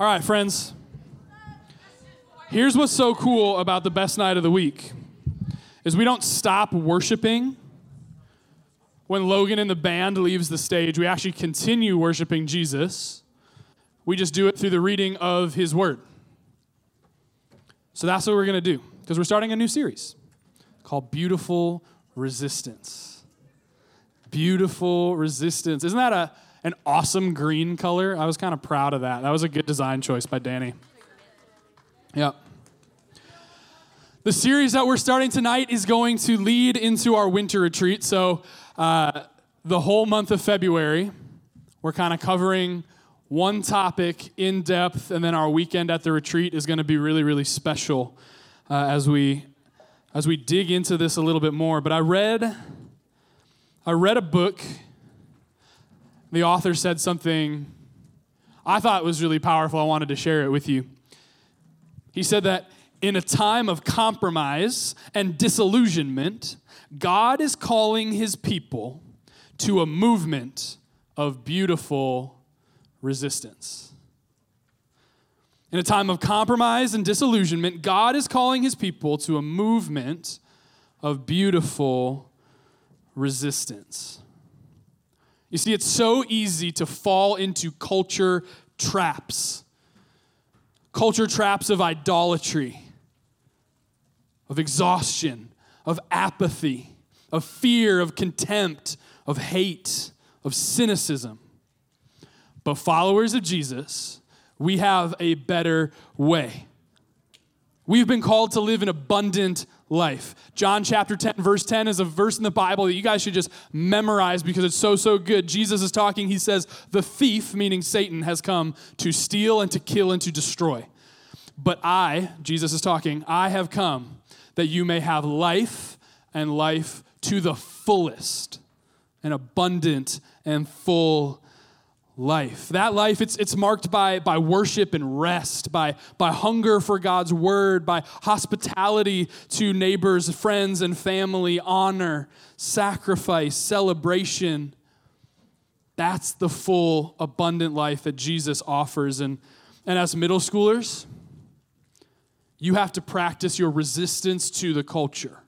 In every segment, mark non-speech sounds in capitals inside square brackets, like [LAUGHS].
All right, friends. Here's what's so cool about the best night of the week is we don't stop worshiping when Logan and the band leaves the stage. We actually continue worshiping Jesus. We just do it through the reading of his word. So that's what we're going to do because we're starting a new series called Beautiful Resistance. Beautiful Resistance. Isn't that a an awesome green color? I was kind of proud of that. That was a good design choice by Danny. Yep. The series that we're starting tonight is going to lead into our winter retreat. So, uh, the whole month of February, we're kind of covering one topic in depth, and then our weekend at the retreat is going to be really, really special uh, as we as we dig into this a little bit more. But I read I read a book. The author said something I thought was really powerful. I wanted to share it with you. He said that in a time of compromise and disillusionment, God is calling his people to a movement of beautiful resistance. In a time of compromise and disillusionment, God is calling his people to a movement of beautiful resistance. You see, it's so easy to fall into culture traps culture traps of idolatry, of exhaustion, of apathy, of fear, of contempt, of hate, of cynicism. But followers of Jesus, we have a better way. We've been called to live an abundant life. John chapter 10, verse 10 is a verse in the Bible that you guys should just memorize because it's so, so good. Jesus is talking. He says, The thief, meaning Satan, has come to steal and to kill and to destroy. But I, Jesus is talking, I have come that you may have life and life to the fullest, and abundant and full life. That life, it's, it's marked by, by worship and rest, by, by hunger for God's word, by hospitality to neighbors, friends, and family, honor, sacrifice, celebration. That's the full, abundant life that Jesus offers. And, and as middle schoolers, you have to practice your resistance to the culture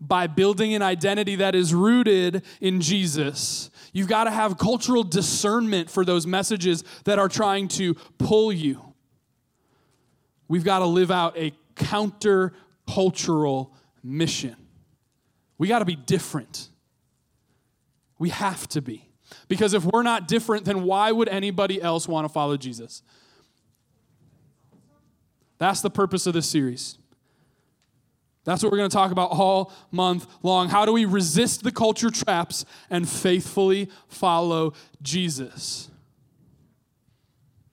by building an identity that is rooted in Jesus. You've got to have cultural discernment for those messages that are trying to pull you. We've got to live out a counter cultural mission. We got to be different. We have to be. Because if we're not different, then why would anybody else want to follow Jesus? That's the purpose of this series. That's what we're going to talk about all month long. How do we resist the culture traps and faithfully follow Jesus?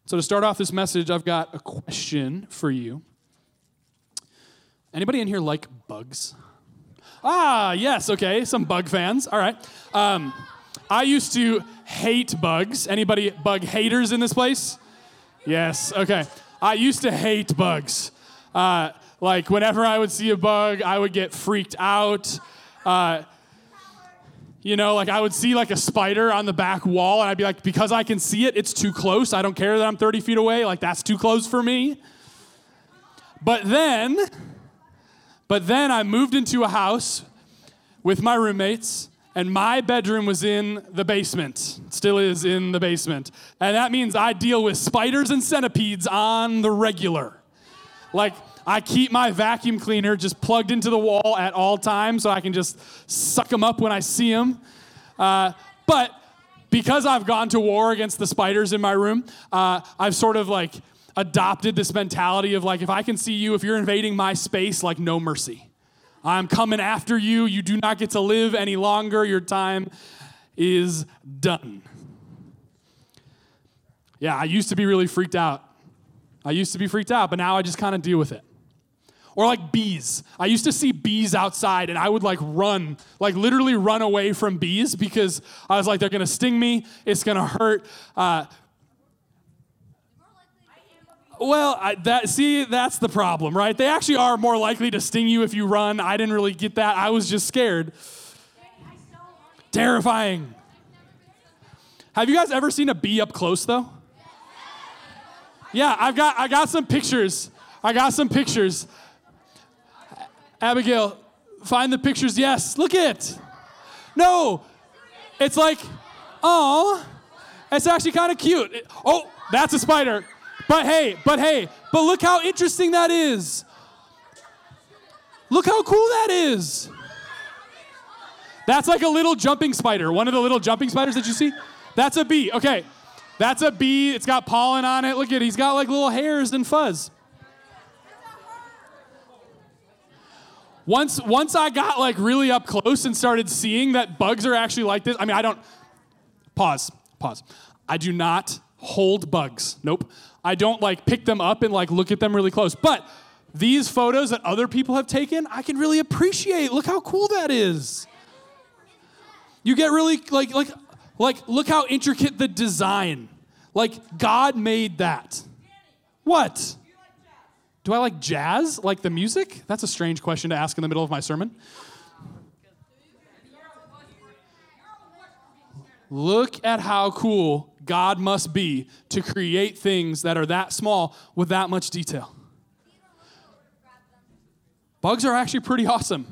So, to start off this message, I've got a question for you. Anybody in here like bugs? Ah, yes, okay, some bug fans. All right. Um, I used to hate bugs. Anybody bug haters in this place? Yes, okay. I used to hate bugs. Uh, like, whenever I would see a bug, I would get freaked out. Uh, you know, like I would see like a spider on the back wall, and I'd be like, because I can see it, it's too close. I don't care that I'm 30 feet away. Like, that's too close for me. But then, but then I moved into a house with my roommates, and my bedroom was in the basement, still is in the basement. And that means I deal with spiders and centipedes on the regular. Like, I keep my vacuum cleaner just plugged into the wall at all times so I can just suck them up when I see them. Uh, but because I've gone to war against the spiders in my room, uh, I've sort of like adopted this mentality of like, if I can see you, if you're invading my space, like, no mercy. I'm coming after you. You do not get to live any longer. Your time is done. Yeah, I used to be really freaked out. I used to be freaked out, but now I just kind of deal with it. Or like bees. I used to see bees outside and I would like run, like literally run away from bees because I was like, they're gonna sting me, it's gonna hurt. Uh, well, I, that see, that's the problem, right? They actually are more likely to sting you if you run. I didn't really get that. I was just scared. Terrifying. Have you guys ever seen a bee up close though? Yeah, I've got I got some pictures. I got some pictures. Abigail, find the pictures. Yes, look it. No, it's like, oh, it's actually kind of cute. Oh, that's a spider. But hey, but hey, but look how interesting that is. Look how cool that is. That's like a little jumping spider. One of the little jumping spiders that you see. That's a bee. Okay. That's a bee. It's got pollen on it. Look at it. He's got like little hairs and fuzz. Once once I got like really up close and started seeing that bugs are actually like this. I mean, I don't pause. Pause. I do not hold bugs. Nope. I don't like pick them up and like look at them really close. But these photos that other people have taken, I can really appreciate. Look how cool that is. You get really like like like look how intricate the design. Like God made that. What? Do I like jazz? Like the music? That's a strange question to ask in the middle of my sermon. Look at how cool God must be to create things that are that small with that much detail. Bugs are actually pretty awesome.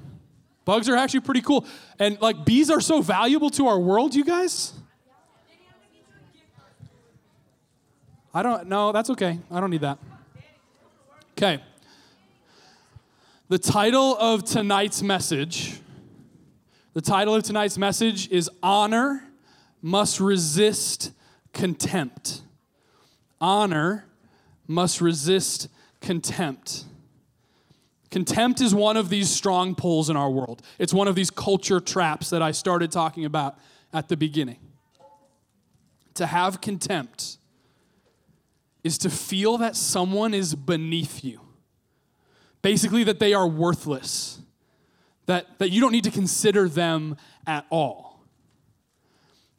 Bugs are actually pretty cool. And like bees are so valuable to our world, you guys. I don't know, that's okay. I don't need that. Okay. The title of tonight's message, the title of tonight's message is Honor Must Resist Contempt. Honor must resist contempt. Contempt is one of these strong pulls in our world. It's one of these culture traps that I started talking about at the beginning. To have contempt is to feel that someone is beneath you. Basically, that they are worthless, that, that you don't need to consider them at all.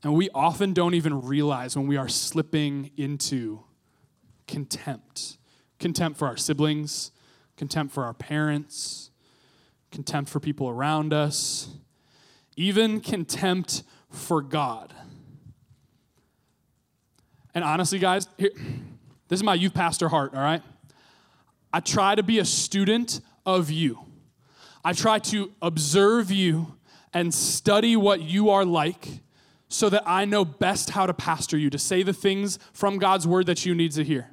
And we often don't even realize when we are slipping into contempt contempt for our siblings, contempt for our parents, contempt for people around us, even contempt for God. And honestly, guys, here, this is my youth pastor heart, all right? I try to be a student of you. I try to observe you and study what you are like so that I know best how to pastor you, to say the things from God's word that you need to hear.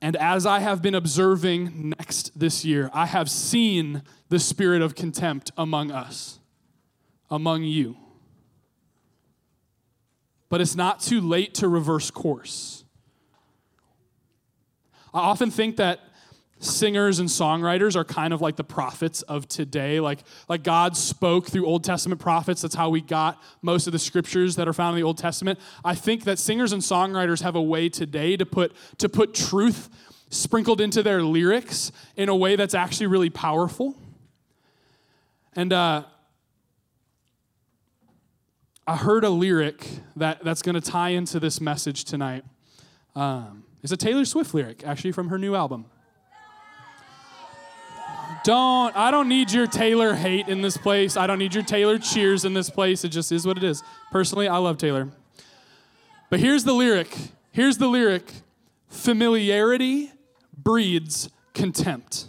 And as I have been observing next this year, I have seen the spirit of contempt among us, among you. But it's not too late to reverse course. I often think that singers and songwriters are kind of like the prophets of today. Like like god spoke through old testament prophets. That's how we got most of the scriptures that are found in the old testament. I think that singers and songwriters have a way today to put to put truth sprinkled into their lyrics in a way that's actually really powerful. And uh I heard a lyric that, that's going to tie into this message tonight. Um, it's a Taylor Swift lyric, actually, from her new album. Don't, I don't need your Taylor hate in this place. I don't need your Taylor cheers in this place. It just is what it is. Personally, I love Taylor. But here's the lyric. Here's the lyric Familiarity breeds contempt.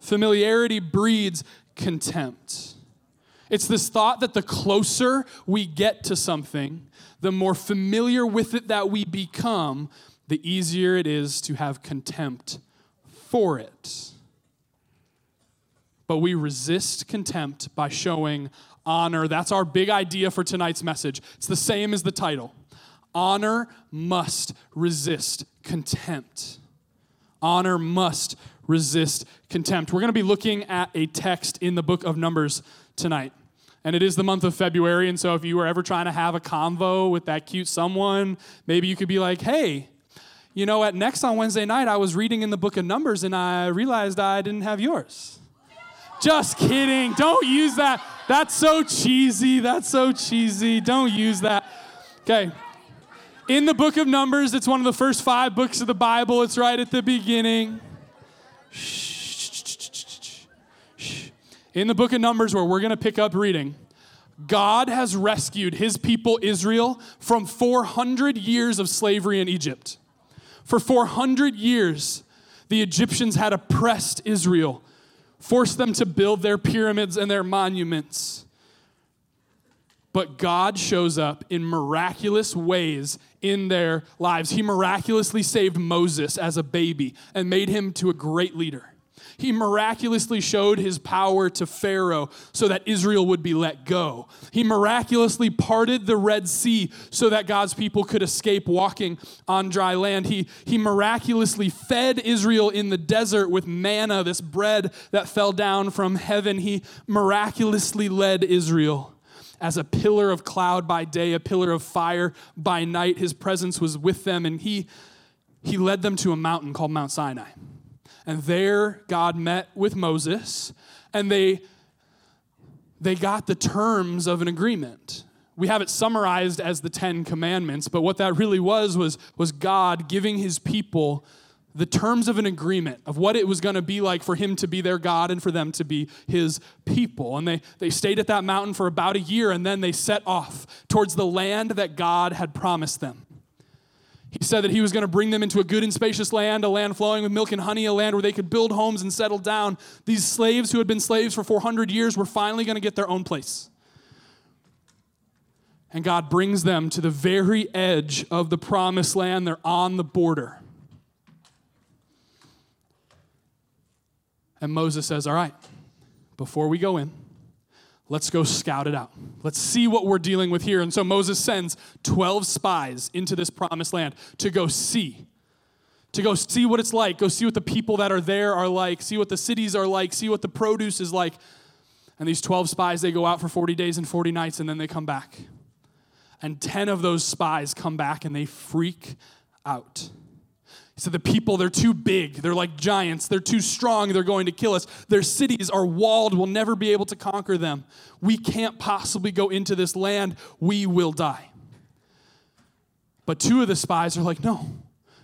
Familiarity breeds contempt. It's this thought that the closer we get to something, the more familiar with it that we become, the easier it is to have contempt for it. But we resist contempt by showing honor. That's our big idea for tonight's message. It's the same as the title Honor must resist contempt. Honor must resist contempt. We're going to be looking at a text in the book of Numbers tonight. And it is the month of February, and so if you were ever trying to have a convo with that cute someone, maybe you could be like, hey, you know, at next on Wednesday night, I was reading in the book of Numbers and I realized I didn't have yours. Just kidding. Don't use that. That's so cheesy. That's so cheesy. Don't use that. Okay. In the book of Numbers, it's one of the first five books of the Bible. It's right at the beginning. Shh. In the book of Numbers, where we're going to pick up reading, God has rescued his people Israel from 400 years of slavery in Egypt. For 400 years, the Egyptians had oppressed Israel, forced them to build their pyramids and their monuments. But God shows up in miraculous ways in their lives. He miraculously saved Moses as a baby and made him to a great leader. He miraculously showed his power to Pharaoh so that Israel would be let go. He miraculously parted the Red Sea so that God's people could escape walking on dry land. He, he miraculously fed Israel in the desert with manna, this bread that fell down from heaven. He miraculously led Israel as a pillar of cloud by day, a pillar of fire by night. His presence was with them, and he, he led them to a mountain called Mount Sinai. And there God met with Moses, and they, they got the terms of an agreement. We have it summarized as the Ten Commandments, but what that really was was, was God giving his people the terms of an agreement of what it was going to be like for him to be their God and for them to be his people. And they, they stayed at that mountain for about a year and then they set off towards the land that God had promised them. He said that he was going to bring them into a good and spacious land, a land flowing with milk and honey, a land where they could build homes and settle down. These slaves who had been slaves for 400 years were finally going to get their own place. And God brings them to the very edge of the promised land. They're on the border. And Moses says, All right, before we go in, let's go scout it out. Let's see what we're dealing with here. And so Moses sends 12 spies into this promised land to go see. To go see what it's like, go see what the people that are there are like, see what the cities are like, see what the produce is like. And these 12 spies, they go out for 40 days and 40 nights and then they come back. And 10 of those spies come back and they freak out. So the people, they're too big. They're like giants. They're too strong. They're going to kill us. Their cities are walled. We'll never be able to conquer them. We can't possibly go into this land. We will die. But two of the spies are like, no,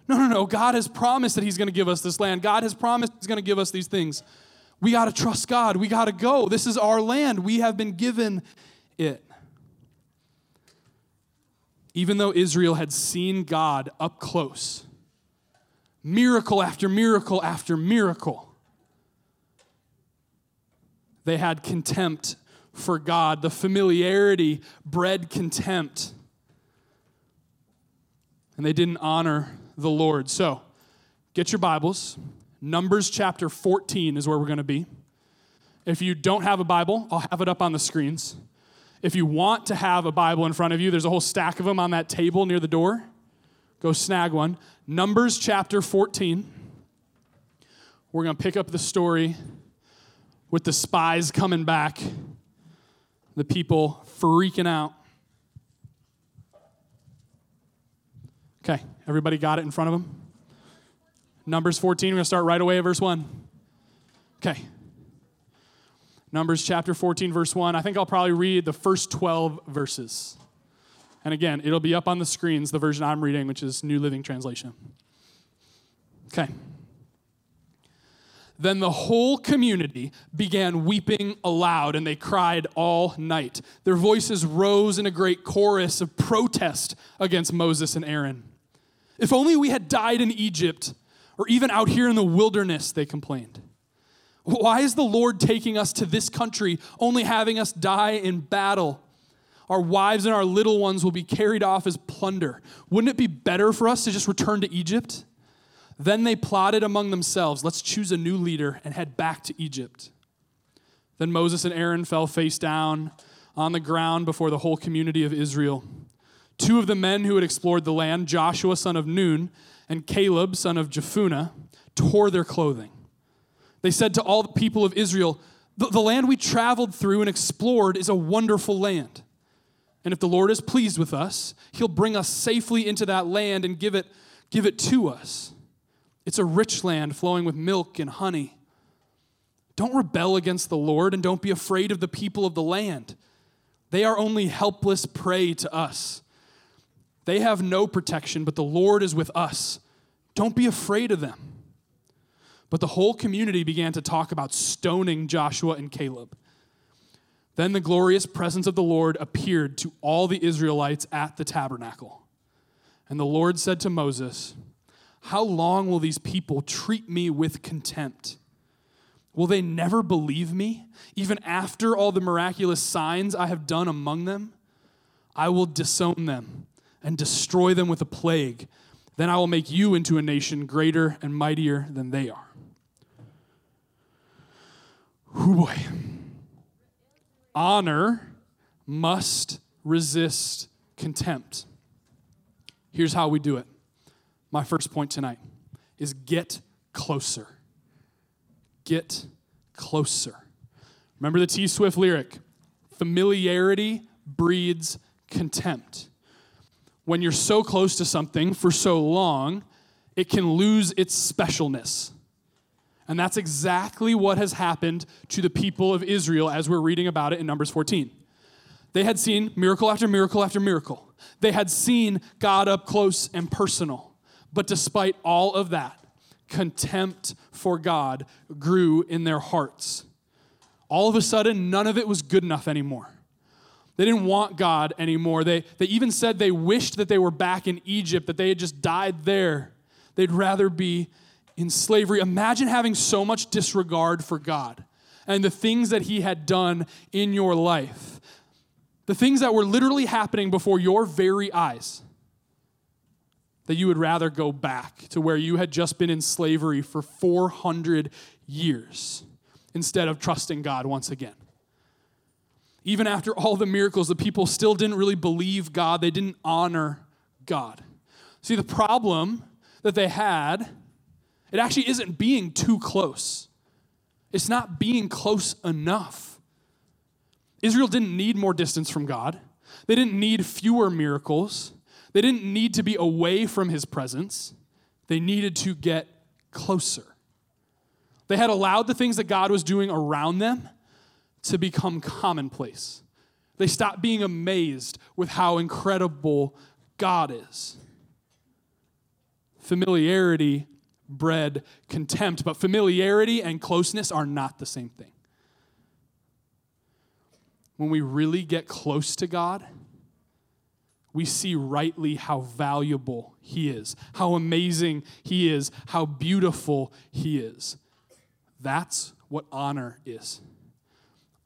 no, no, no. God has promised that He's going to give us this land. God has promised He's going to give us these things. We got to trust God. We got to go. This is our land. We have been given it. Even though Israel had seen God up close, miracle after miracle after miracle. They had contempt for God. The familiarity bred contempt. And they didn't honor the Lord. So, get your Bibles. Numbers chapter 14 is where we're going to be. If you don't have a Bible, I'll have it up on the screens. If you want to have a Bible in front of you, there's a whole stack of them on that table near the door. Go snag one. Numbers chapter 14. We're going to pick up the story with the spies coming back, the people freaking out. Okay, everybody got it in front of them? Numbers 14, we're going to start right away at verse 1. Okay. Numbers chapter 14, verse 1. I think I'll probably read the first 12 verses. And again, it'll be up on the screens, the version I'm reading, which is New Living Translation. Okay. Then the whole community began weeping aloud, and they cried all night. Their voices rose in a great chorus of protest against Moses and Aaron. If only we had died in Egypt, or even out here in the wilderness, they complained. Why is the Lord taking us to this country, only having us die in battle? Our wives and our little ones will be carried off as plunder. Wouldn't it be better for us to just return to Egypt? Then they plotted among themselves let's choose a new leader and head back to Egypt. Then Moses and Aaron fell face down on the ground before the whole community of Israel. Two of the men who had explored the land, Joshua son of Nun and Caleb son of Jephunneh, tore their clothing. They said to all the people of Israel, The land we traveled through and explored is a wonderful land. And if the Lord is pleased with us, he'll bring us safely into that land and give it, give it to us. It's a rich land flowing with milk and honey. Don't rebel against the Lord and don't be afraid of the people of the land. They are only helpless prey to us. They have no protection, but the Lord is with us. Don't be afraid of them. But the whole community began to talk about stoning Joshua and Caleb. Then the glorious presence of the Lord appeared to all the Israelites at the tabernacle. And the Lord said to Moses, How long will these people treat me with contempt? Will they never believe me, even after all the miraculous signs I have done among them? I will disown them and destroy them with a plague. Then I will make you into a nation greater and mightier than they are. Whoo boy honor must resist contempt. Here's how we do it. My first point tonight is get closer. Get closer. Remember the T Swift lyric familiarity breeds contempt. When you're so close to something for so long, it can lose its specialness. And that's exactly what has happened to the people of Israel as we're reading about it in Numbers 14. They had seen miracle after miracle after miracle. They had seen God up close and personal. But despite all of that, contempt for God grew in their hearts. All of a sudden, none of it was good enough anymore. They didn't want God anymore. They, they even said they wished that they were back in Egypt, that they had just died there. They'd rather be in slavery. Imagine having so much disregard for God and the things that He had done in your life, the things that were literally happening before your very eyes, that you would rather go back to where you had just been in slavery for 400 years instead of trusting God once again. Even after all the miracles, the people still didn't really believe God, they didn't honor God. See, the problem that they had it actually isn't being too close, it's not being close enough. Israel didn't need more distance from God, they didn't need fewer miracles, they didn't need to be away from his presence, they needed to get closer. They had allowed the things that God was doing around them to become commonplace. They stopped being amazed with how incredible God is. Familiarity bred contempt, but familiarity and closeness are not the same thing. When we really get close to God, we see rightly how valuable He is, how amazing He is, how beautiful He is. That's what honor is.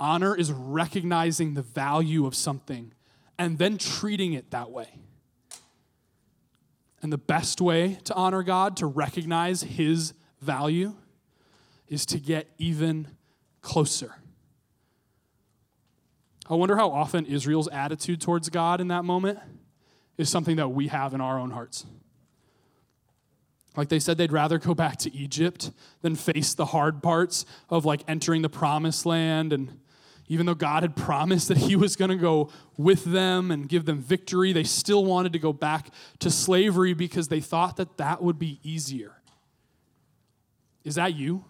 Honor is recognizing the value of something and then treating it that way. And the best way to honor God, to recognize His value, is to get even closer. I wonder how often Israel's attitude towards God in that moment is something that we have in our own hearts. Like they said, they'd rather go back to Egypt than face the hard parts of like entering the promised land and even though God had promised that He was going to go with them and give them victory, they still wanted to go back to slavery because they thought that that would be easier. Is that you?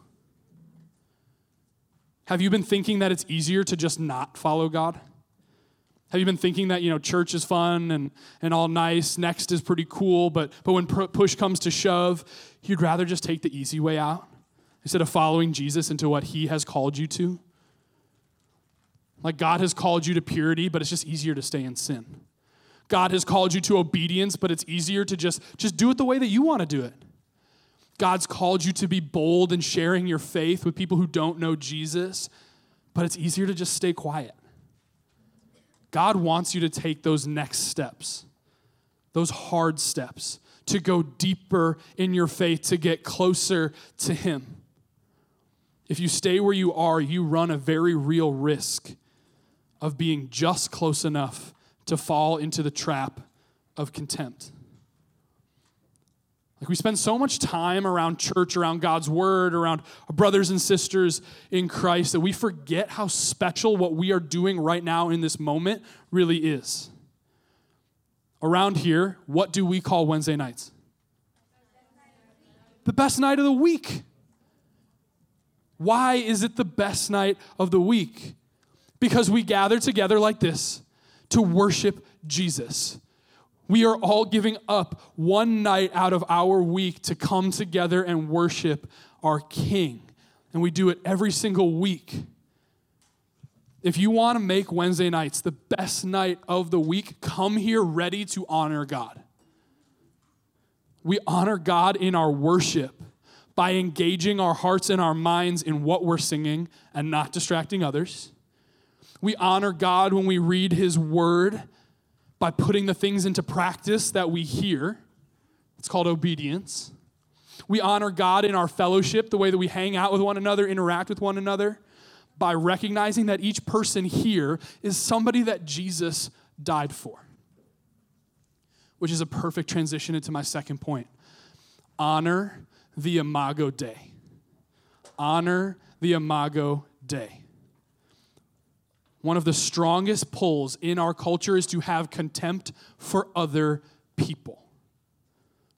Have you been thinking that it's easier to just not follow God? Have you been thinking that, you know, church is fun and, and all nice, next is pretty cool, but, but when push comes to shove, you'd rather just take the easy way out instead of following Jesus into what he has called you to? Like God has called you to purity, but it's just easier to stay in sin. God has called you to obedience, but it's easier to just, just do it the way that you want to do it. God's called you to be bold in sharing your faith with people who don't know Jesus, but it's easier to just stay quiet. God wants you to take those next steps, those hard steps, to go deeper in your faith, to get closer to Him. If you stay where you are, you run a very real risk of being just close enough to fall into the trap of contempt. Like we spend so much time around church, around God's word, around our brothers and sisters in Christ that we forget how special what we are doing right now in this moment really is. Around here, what do we call Wednesday nights? The best night of the week. Why is it the best night of the week? Because we gather together like this to worship Jesus. We are all giving up one night out of our week to come together and worship our King. And we do it every single week. If you want to make Wednesday nights the best night of the week, come here ready to honor God. We honor God in our worship by engaging our hearts and our minds in what we're singing and not distracting others. We honor God when we read His Word by putting the things into practice that we hear. It's called obedience. We honor God in our fellowship, the way that we hang out with one another, interact with one another, by recognizing that each person here is somebody that Jesus died for. Which is a perfect transition into my second point. Honor the Imago Dei. Honor the Imago Dei. One of the strongest pulls in our culture is to have contempt for other people.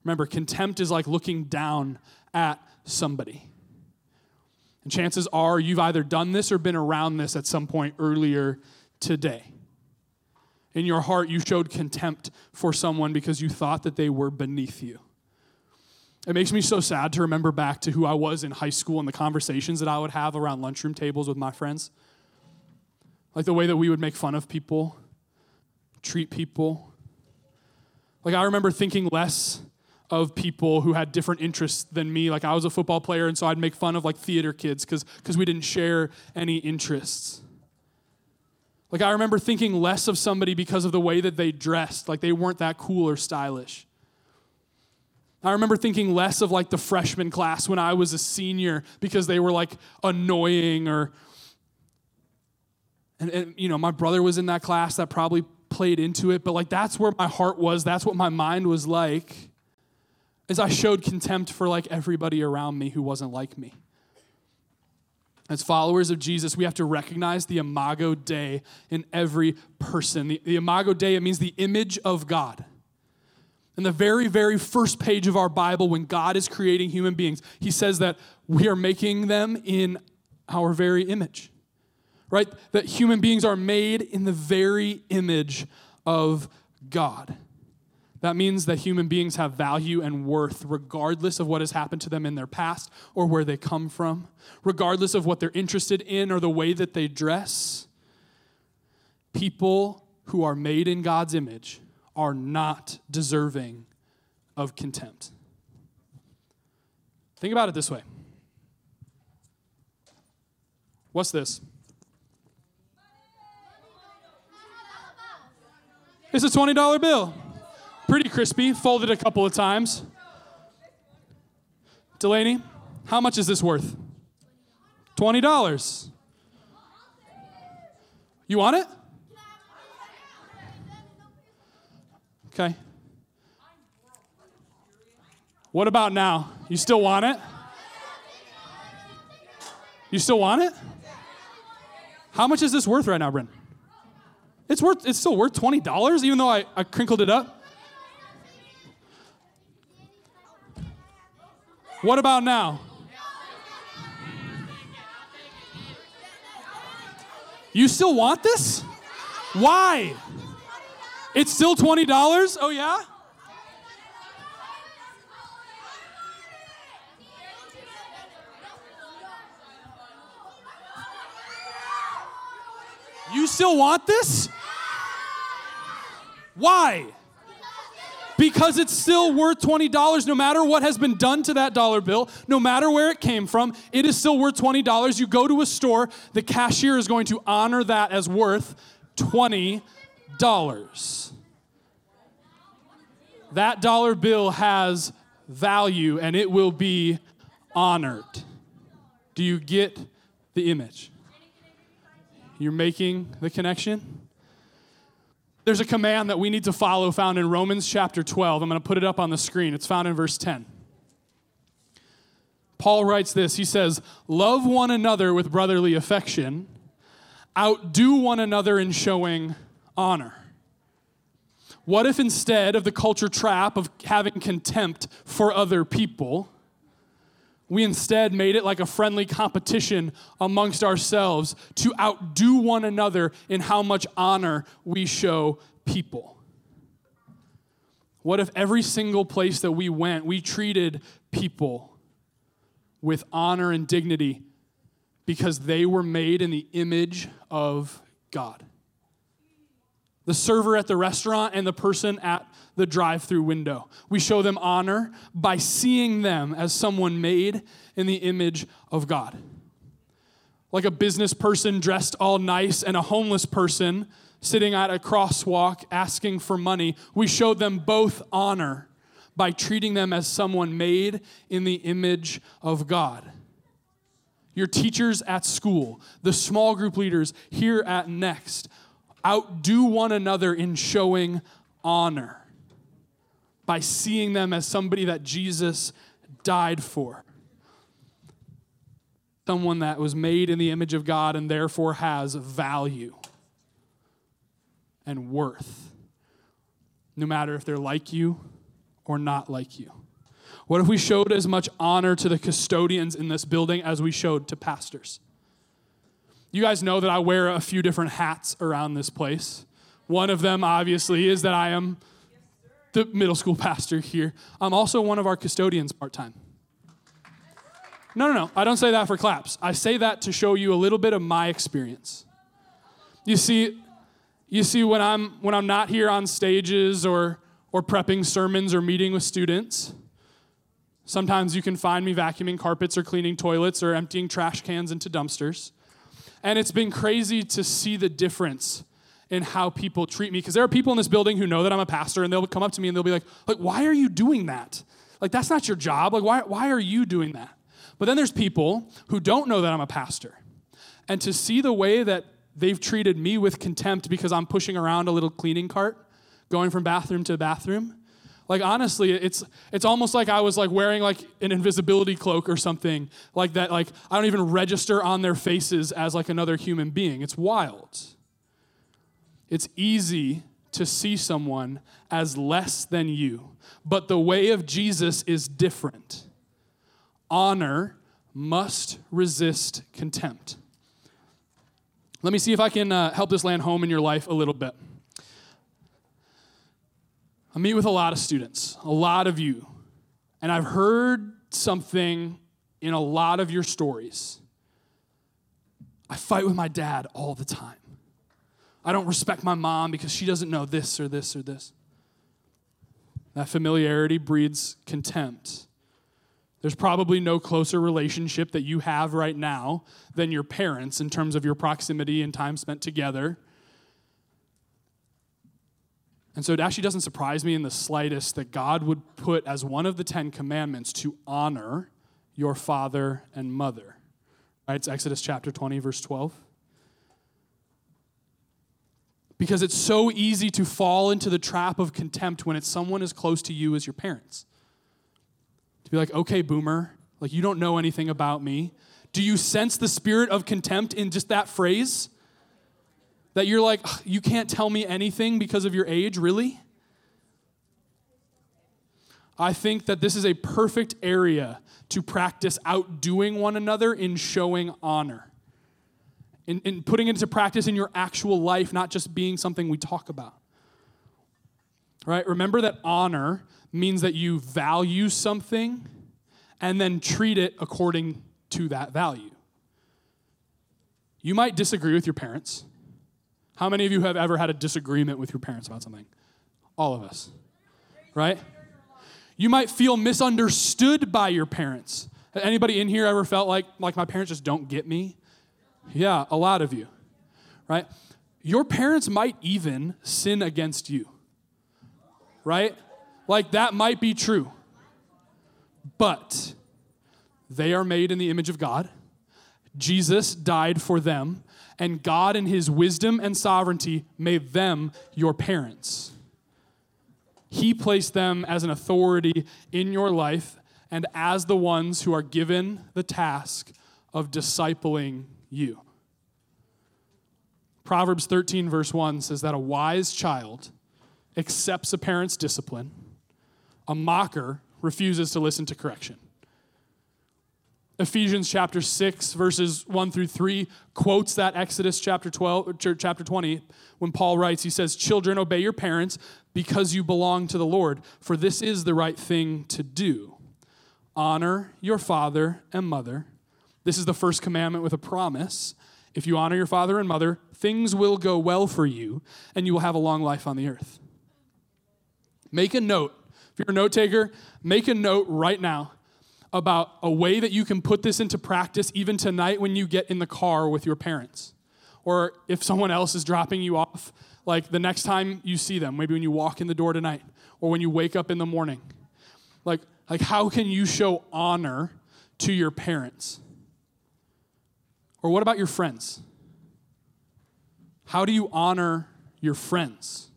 Remember, contempt is like looking down at somebody. And chances are you've either done this or been around this at some point earlier today. In your heart, you showed contempt for someone because you thought that they were beneath you. It makes me so sad to remember back to who I was in high school and the conversations that I would have around lunchroom tables with my friends. Like the way that we would make fun of people, treat people. Like I remember thinking less of people who had different interests than me. Like I was a football player, and so I'd make fun of like theater kids because we didn't share any interests. Like I remember thinking less of somebody because of the way that they dressed, like they weren't that cool or stylish. I remember thinking less of like the freshman class when I was a senior because they were like annoying or and, and, you know my brother was in that class that probably played into it but like that's where my heart was that's what my mind was like is i showed contempt for like everybody around me who wasn't like me. As followers of jesus we have to recognize the imago dei in every person. The, the imago dei it means the image of god. In the very, very first page of our Bible, when God is creating human beings, He says that we are making them in our very image, right? That human beings are made in the very image of God. That means that human beings have value and worth regardless of what has happened to them in their past or where they come from, regardless of what they're interested in or the way that they dress. People who are made in God's image are not deserving of contempt. Think about it this way. What's this? It's a $20 bill. Pretty crispy, folded a couple of times. Delaney, how much is this worth? $20. You want it? Okay. What about now? You still want it? You still want it? How much is this worth right now, Bryn? It's worth it's still worth $20 even though I, I crinkled it up. What about now? You still want this? Why? It's still $20? Oh, yeah? You still want this? Why? Because it's still worth $20 no matter what has been done to that dollar bill, no matter where it came from, it is still worth $20. You go to a store, the cashier is going to honor that as worth $20. That dollar bill has value and it will be honored. Do you get the image? You're making the connection? There's a command that we need to follow found in Romans chapter 12. I'm going to put it up on the screen. It's found in verse 10. Paul writes this He says, Love one another with brotherly affection, outdo one another in showing honor? What if instead of the culture trap of having contempt for other people, we instead made it like a friendly competition amongst ourselves to outdo one another in how much honor we show people? What if every single place that we went, we treated people with honor and dignity because they were made in the image of God. The server at the restaurant and the person at the drive through window. We show them honor by seeing them as someone made in the image of God. Like a business person dressed all nice and a homeless person sitting at a crosswalk asking for money, we show them both honor by treating them as someone made in the image of God. Your teachers at school, the small group leaders here at Next, outdo one another in showing honor by seeing them as somebody that Jesus died for. Someone that was made in the image of God and therefore has value and worth, no matter if they're like you or not like you. What if we showed as much honor to the custodians in this building as we showed to pastors? You guys know that I wear a few different hats around this place. One of them, obviously, is that I am the middle school [LAUGHS] pastor here. I'm also one of our custodians part time. No, no, no. I don't say that for claps. I say that to show you a little bit of my experience. You see, you see when I'm when I'm not here on stages or or prepping sermons or meeting with students, sometimes you can find me vacuuming carpets or cleaning toilets or emptying trash cans into dumpsters. And it's been crazy to see the difference in how people treat me. Because there are people in this building who know that I'm a pastor, and they'll come up to me and they'll be like, like, why are you doing that? Like, that's not your job. Like, why, why are you doing that? But then there's people who don't know that I'm a pastor. And to see the way that they've treated me with contempt because I'm pushing around a little cleaning cart, going from bathroom to bathroom, like honestly, it's it's almost like I was like wearing like an invisibility cloak or something like that. Like I don't even register on their faces as like another human being. It's wild. It's easy to see someone as less than you, but the way of Jesus is different. Honor must resist contempt. Let me see if I can uh, help this land home in your life a little bit. I meet with a lot of students, a lot of you, and I've heard something in a lot of your stories. I fight with my dad all the time. I don't respect my mom because she doesn't know this or this or this. That familiarity breeds contempt. There's probably no closer relationship that you have right now than your parents in terms of your proximity and time spent together. And so it actually doesn't surprise me in the slightest that God would put as one of the Ten Commandments to honor your father and mother. Right? It's Exodus chapter 20, verse 12. Because it's so easy to fall into the trap of contempt when it's someone as close to you as your parents. To be like, okay, boomer, like you don't know anything about me. Do you sense the spirit of contempt in just that phrase? That you're like, you can't tell me anything because of your age, really? I think that this is a perfect area to practice outdoing one another in showing honor in, in putting into practice in your actual life, not just being something we talk about. Right? Remember that honor means that you value something and then treat it according to that value. You might disagree with your parents. How many of you have ever had a disagreement with your parents about something? All of us. Right? You might feel misunderstood by your parents. Anybody in here ever felt like like my parents just don't get me? Yeah, a lot of you, right? Your parents might even sin against you, right? Like that might be true. But they are made in the image of God. Jesus died for them, and God, in his wisdom and sovereignty, made them your parents. He placed them as an authority in your life and as the ones who are given the task of discipling you. Proverbs 13, verse 1 says that a wise child accepts a parent's discipline, a mocker refuses to listen to correction. Ephesians chapter 6, verses 1 through 3, quotes that Exodus chapter 12, chapter 20, when Paul writes, he says, Children, obey your parents because you belong to the Lord, for this is the right thing to do. Honor your father and mother This is the first commandment with a promise. If you honor your father and mother, things will go well for you, and you will have a long life on the earth. Make a note. If you're a note taker, make a note right now about a way that you can put this into practice even tonight when you get in the car with your parents. Or if someone else is dropping you off, like the next time you see them, maybe when you walk in the door tonight, or when you wake up in the morning. Like, like how can you show honor to your parents? Or what about your friends? How do you honor your friends?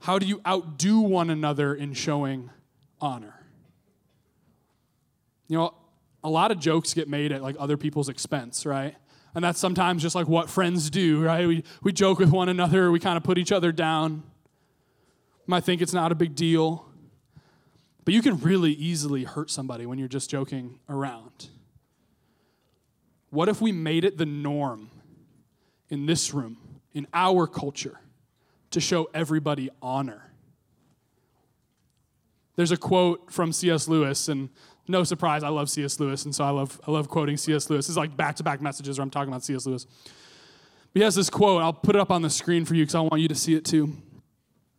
How do you outdo one another in showing honor? You know, a lot of jokes get made at like other people's expense, right? And that's sometimes just like what friends do, right? We, we joke with one another, we kind of put each other down. Might think it's not a big deal, but you can really easily hurt somebody when you're just joking around. What if we made it the norm in this room, in our culture, to show everybody honor? There's a quote from C.S. Lewis, and no surprise, I love C.S. Lewis, and so I love, I love quoting C.S. Lewis. It's like back to back messages where I'm talking about C.S. Lewis. But he has this quote, I'll put it up on the screen for you because I want you to see it too.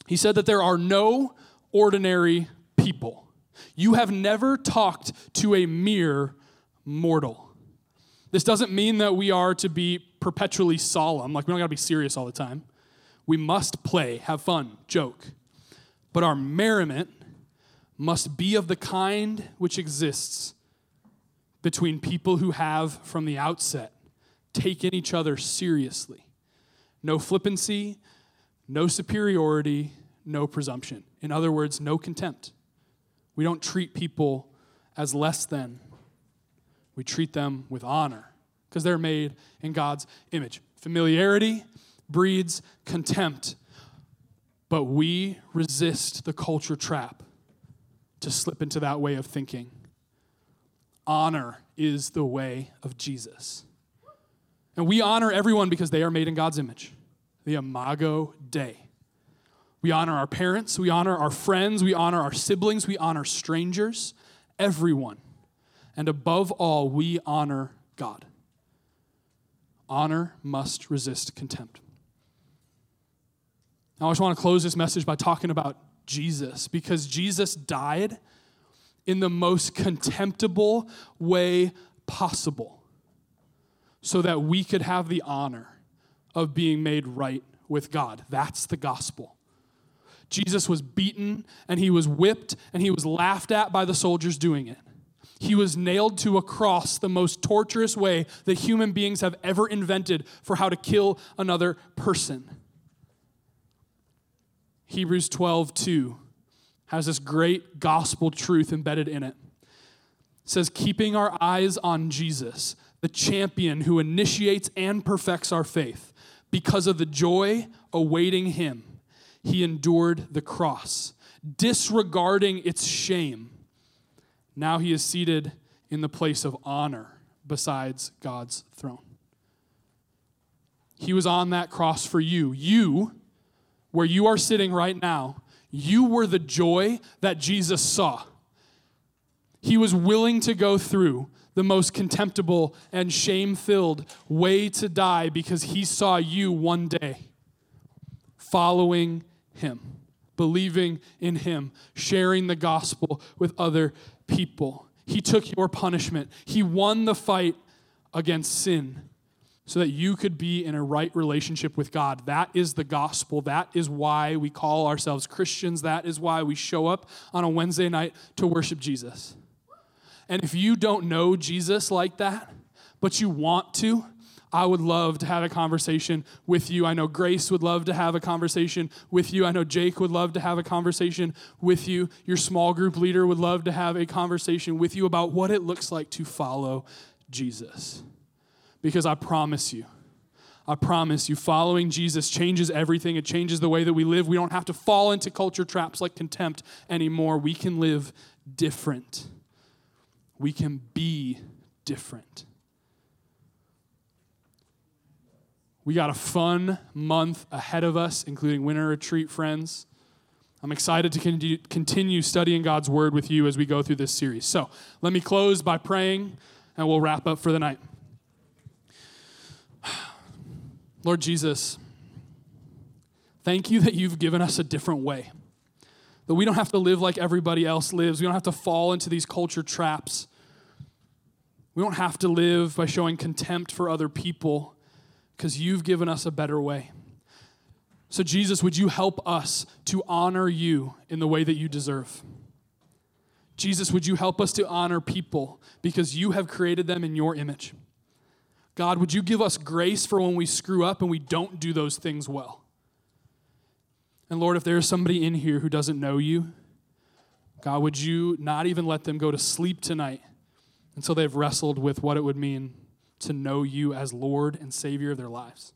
He said that there are no ordinary people. You have never talked to a mere mortal. This doesn't mean that we are to be perpetually solemn, like we don't gotta be serious all the time. We must play, have fun, joke. But our merriment must be of the kind which exists between people who have, from the outset, taken each other seriously. No flippancy, no superiority, no presumption. In other words, no contempt. We don't treat people as less than, we treat them with honor because they're made in God's image. Familiarity breeds contempt, but we resist the culture trap to slip into that way of thinking. Honor is the way of Jesus. And we honor everyone because they are made in God's image, the Imago Dei. We honor our parents, we honor our friends, we honor our siblings, we honor strangers, everyone. And above all, we honor God. Honor must resist contempt. Now, I just want to close this message by talking about Jesus because Jesus died in the most contemptible way possible so that we could have the honor of being made right with God. That's the gospel. Jesus was beaten and he was whipped and he was laughed at by the soldiers doing it. He was nailed to a cross, the most torturous way that human beings have ever invented for how to kill another person. Hebrews 12, 2 has this great gospel truth embedded in it. It says, keeping our eyes on Jesus, the champion who initiates and perfects our faith, because of the joy awaiting him, he endured the cross, disregarding its shame. Now he is seated in the place of honor besides God's throne. He was on that cross for you. You, where you are sitting right now, you were the joy that Jesus saw. He was willing to go through the most contemptible and shame filled way to die because he saw you one day following him, believing in him, sharing the gospel with other people. He took your punishment, he won the fight against sin so that you could be in a right relationship with God. That is the gospel. That is why we call ourselves Christians. That is why we show up on a Wednesday night to worship Jesus. And if you don't know Jesus like that, but you want to, I would love to have a conversation with you. I know Grace would love to have a conversation with you. I know Jake would love to have a conversation with you. Your small group leader would love to have a conversation with you about what it looks like to follow Jesus. Because I promise you, I promise you, following Jesus changes everything. It changes the way that we live. We don't have to fall into culture traps like contempt anymore. We can live different. We can be different. We got a fun month ahead of us, including winter retreat, friends. I'm excited to continue studying God's word with you as we go through this series. So let me close by praying and we'll wrap up for the night. Lord Jesus, thank you that you've given us a different way. That we don't have to live like everybody else lives. We don't have to fall into these culture traps. We don't have to live by showing contempt for other people because you've given us a better way. So, Jesus, would you help us to honor you in the way that you deserve? Jesus, would you help us to honor people because you have created them in your image? God, would you give us grace for when we screw up and we don't do those things well? And Lord, if there's somebody in here who doesn't know you, God, would you not even let them go to sleep tonight until they've wrestled with what it would mean to know you as Lord and Savior of their lives?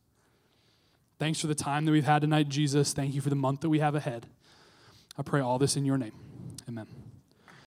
Thanks for the time that we've had tonight, Jesus. Thank you for the month that we have ahead. I pray all this in your name. Amen.